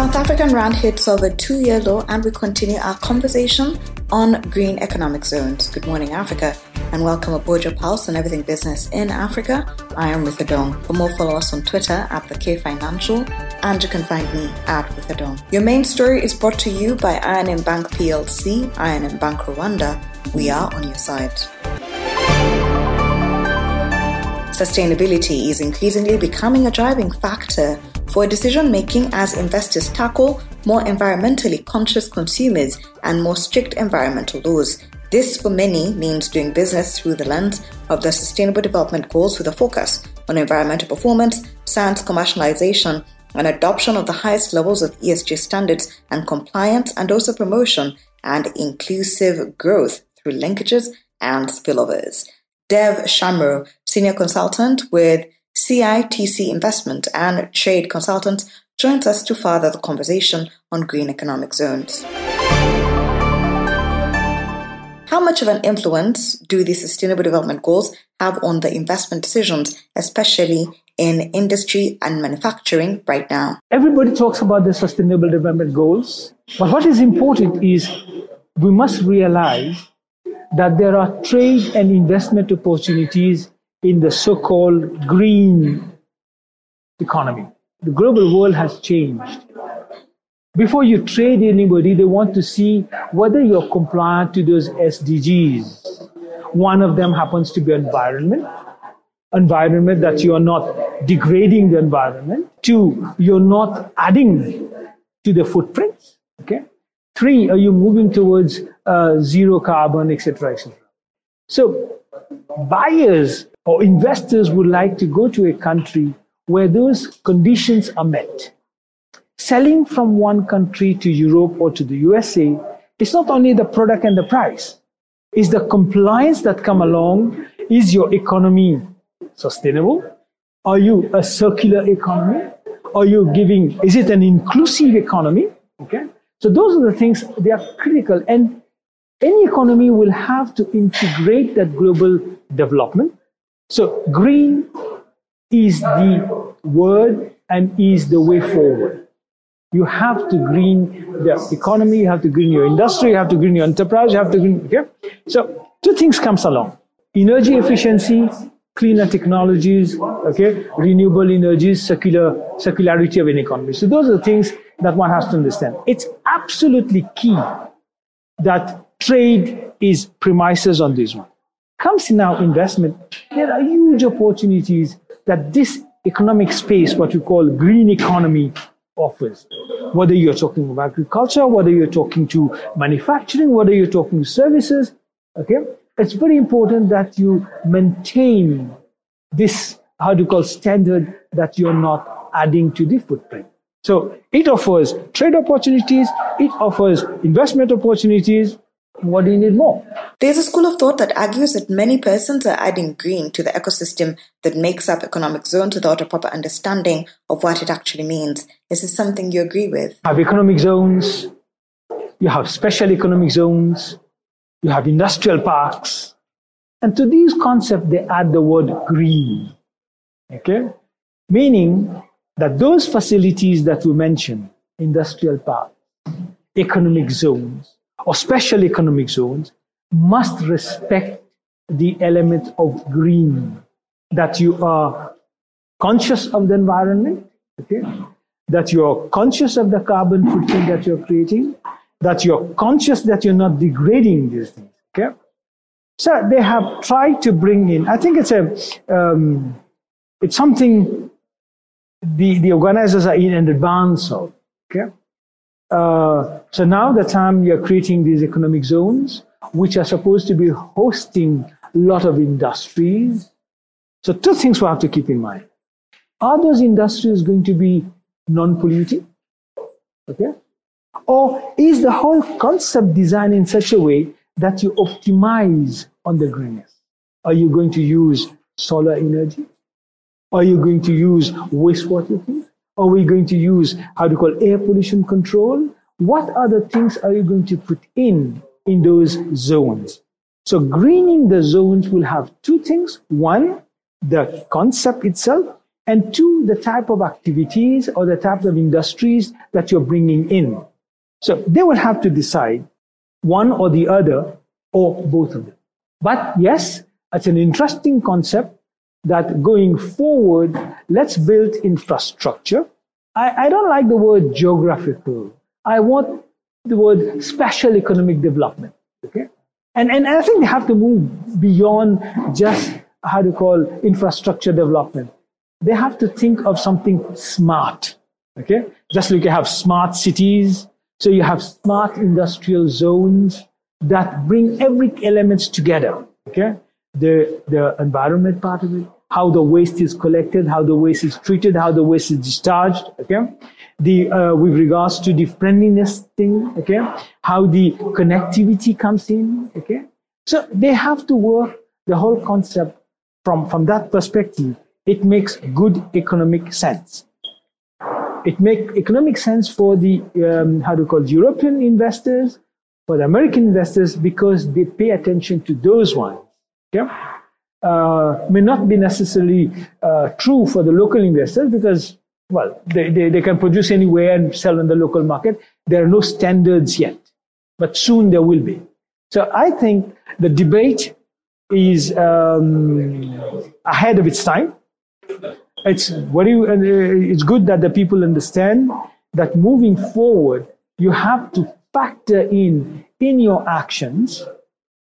South African Rand hits over two year low, and we continue our conversation on green economic zones. Good morning, Africa, and welcome aboard your pulse on everything business in Africa. I am Ruth Adong. For more, follow us on Twitter at the K Financial, and you can find me at Ruth Adong. Your main story is brought to you by I&M Bank PLC, I&M Bank Rwanda. We are on your side. Sustainability is increasingly becoming a driving factor for decision making as investors tackle more environmentally conscious consumers and more strict environmental laws. This, for many, means doing business through the lens of the Sustainable Development Goals with a focus on environmental performance, science commercialization, and adoption of the highest levels of ESG standards and compliance, and also promotion and inclusive growth through linkages and spillovers. Dev Shamro, Senior Consultant with CITC Investment and Trade Consultant joins us to further the conversation on green economic zones. How much of an influence do the Sustainable Development Goals have on the investment decisions, especially in industry and manufacturing right now? Everybody talks about the Sustainable Development Goals, but what is important is we must realize that there are trade and investment opportunities in the so called green economy. The global world has changed. Before you trade anybody, they want to see whether you're compliant to those SDGs. One of them happens to be environment, environment that you are not degrading the environment. Two, you're not adding to the footprint. Okay. Three, are you moving towards uh, zero carbon, etc., etc. So buyers or investors would like to go to a country where those conditions are met. Selling from one country to Europe or to the USA is not only the product and the price, it's the compliance that come along. Is your economy sustainable? Are you a circular economy? Are you giving, is it an inclusive economy? Okay. So those are the things, they are critical. And any economy will have to integrate that global development so green is the word and is the way forward. You have to green the economy, you have to green your industry, you have to green your enterprise, you have to green, okay? So two things comes along. Energy efficiency, cleaner technologies, okay, renewable energies, circular circularity of an economy. So those are the things that one has to understand. It's absolutely key that trade is premises on this one comes in our investment, there are huge opportunities that this economic space, what we call green economy, offers. Whether you're talking about agriculture, whether you're talking to manufacturing, whether you're talking services, okay? It's very important that you maintain this, how do you call standard that you're not adding to the footprint. So it offers trade opportunities, it offers investment opportunities, what do you need more? There's a school of thought that argues that many persons are adding green to the ecosystem that makes up economic zones without a proper understanding of what it actually means. Is this something you agree with? You have economic zones, you have special economic zones, you have industrial parks. And to these concepts, they add the word green. Okay? Meaning that those facilities that we mentioned, industrial parks, economic zones, or special economic zones must respect the element of green, that you are conscious of the environment, okay? that you're conscious of the carbon footprint that you're creating, that you're conscious that you're not degrading these things. Okay? So they have tried to bring in, I think it's a, um, it's something the, the organizers are in advance of. Okay? Uh, so now the time you're creating these economic zones, which are supposed to be hosting a lot of industries. So two things we have to keep in mind. Are those industries going to be non-polluting? Okay? Or is the whole concept designed in such a way that you optimize on the greenness? Are you going to use solar energy? Are you going to use wastewater? Are we going to use how do you call air pollution control? What other things are you going to put in in those zones? So greening the zones will have two things. One, the concept itself, and two, the type of activities or the type of industries that you're bringing in. So they will have to decide one or the other or both of them. But yes, it's an interesting concept that going forward, let's build infrastructure. I, I don't like the word geographical. I want the word special economic development. Okay? And, and I think they have to move beyond just how to call infrastructure development. They have to think of something smart. Okay? Just like you have smart cities, so you have smart industrial zones that bring every element together. Okay? The, the environment part of it, how the waste is collected, how the waste is treated, how the waste is discharged. Okay? The, uh, with regards to the friendliness thing, okay? How the connectivity comes in, okay? So they have to work the whole concept from, from that perspective. It makes good economic sense it makes economic sense for the um, how do you call it, European investors, for the American investors because they pay attention to those ones. Okay? Uh, may not be necessarily uh, true for the local investors because well they, they, they can produce anywhere and sell in the local market. There are no standards yet, but soon there will be. So I think the debate is um, ahead of its time it's very uh, it's good that the people understand that moving forward you have to factor in in your actions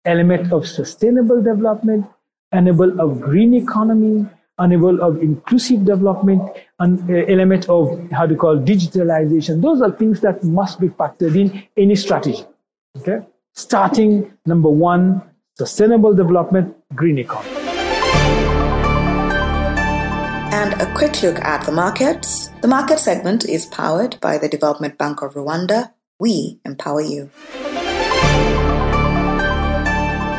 element of sustainable development enable of green economy enable of inclusive development and uh, element of how to call digitalization those are things that must be factored in any strategy okay starting number one sustainable development green economy and a quick look at the markets. The market segment is powered by the Development Bank of Rwanda. We empower you.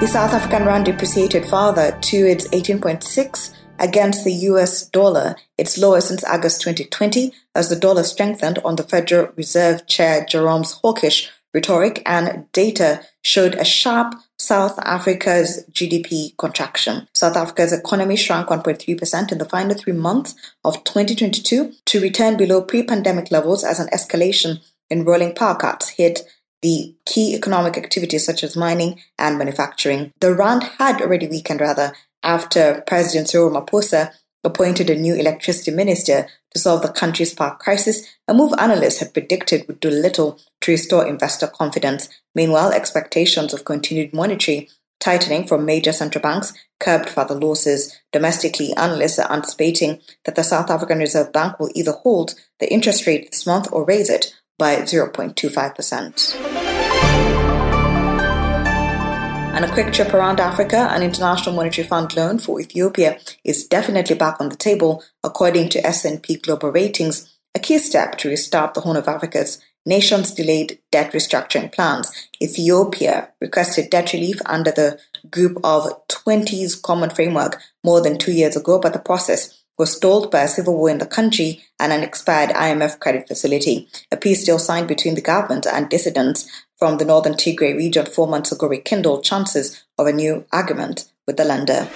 The South African rand depreciated further to its 18.6 against the US dollar, its lowest since August 2020, as the dollar strengthened on the Federal Reserve Chair Jerome's hawkish rhetoric and data showed a sharp South Africa's GDP contraction. South Africa's economy shrank 1.3% in the final three months of 2022 to return below pre-pandemic levels as an escalation in rolling power cuts hit the key economic activities such as mining and manufacturing. The rand had already weakened rather after President Cyril Ramaphosa appointed a new electricity minister to solve the country's power crisis, a move analysts had predicted would do little to restore investor confidence. Meanwhile, expectations of continued monetary tightening from major central banks curbed further losses. Domestically, analysts are anticipating that the South African Reserve Bank will either hold the interest rate this month or raise it by 0.25%. And a quick trip around Africa, an International Monetary Fund loan for Ethiopia is definitely back on the table, according to S&P Global Ratings, a key step to restart the Horn of Africa's nation's delayed debt restructuring plans. Ethiopia requested debt relief under the Group of 20s Common Framework more than two years ago, but the process was stalled by a civil war in the country and an expired IMF credit facility. A peace deal signed between the government and dissidents from the northern Tigray region four months ago rekindled chances of a new argument with the lender.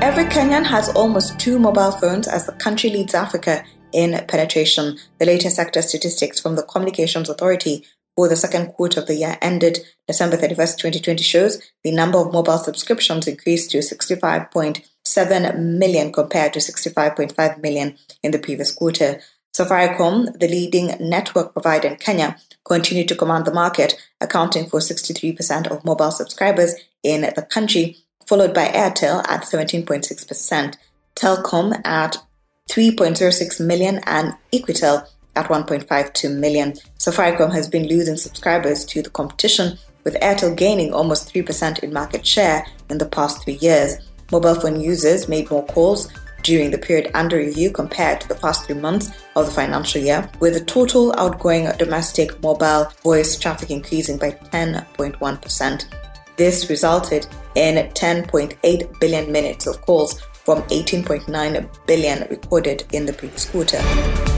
Every Kenyan has almost two mobile phones as the country leads Africa in penetration. The latest sector statistics from the Communications Authority for the second quarter of the year ended December 31st, 2020 shows the number of mobile subscriptions increased to 65.7 million compared to 65.5 million in the previous quarter. Safaricom, the leading network provider in Kenya, continued to command the market, accounting for 63% of mobile subscribers in the country, followed by Airtel at 17.6%, Telkom at 3.06 million, and Equitel at 1.52 million. Safaricom has been losing subscribers to the competition, with Airtel gaining almost 3% in market share in the past three years. Mobile phone users made more calls, during the period under review compared to the past three months of the financial year, with the total outgoing domestic mobile voice traffic increasing by 10.1%. This resulted in 10.8 billion minutes of calls from 18.9 billion recorded in the previous quarter.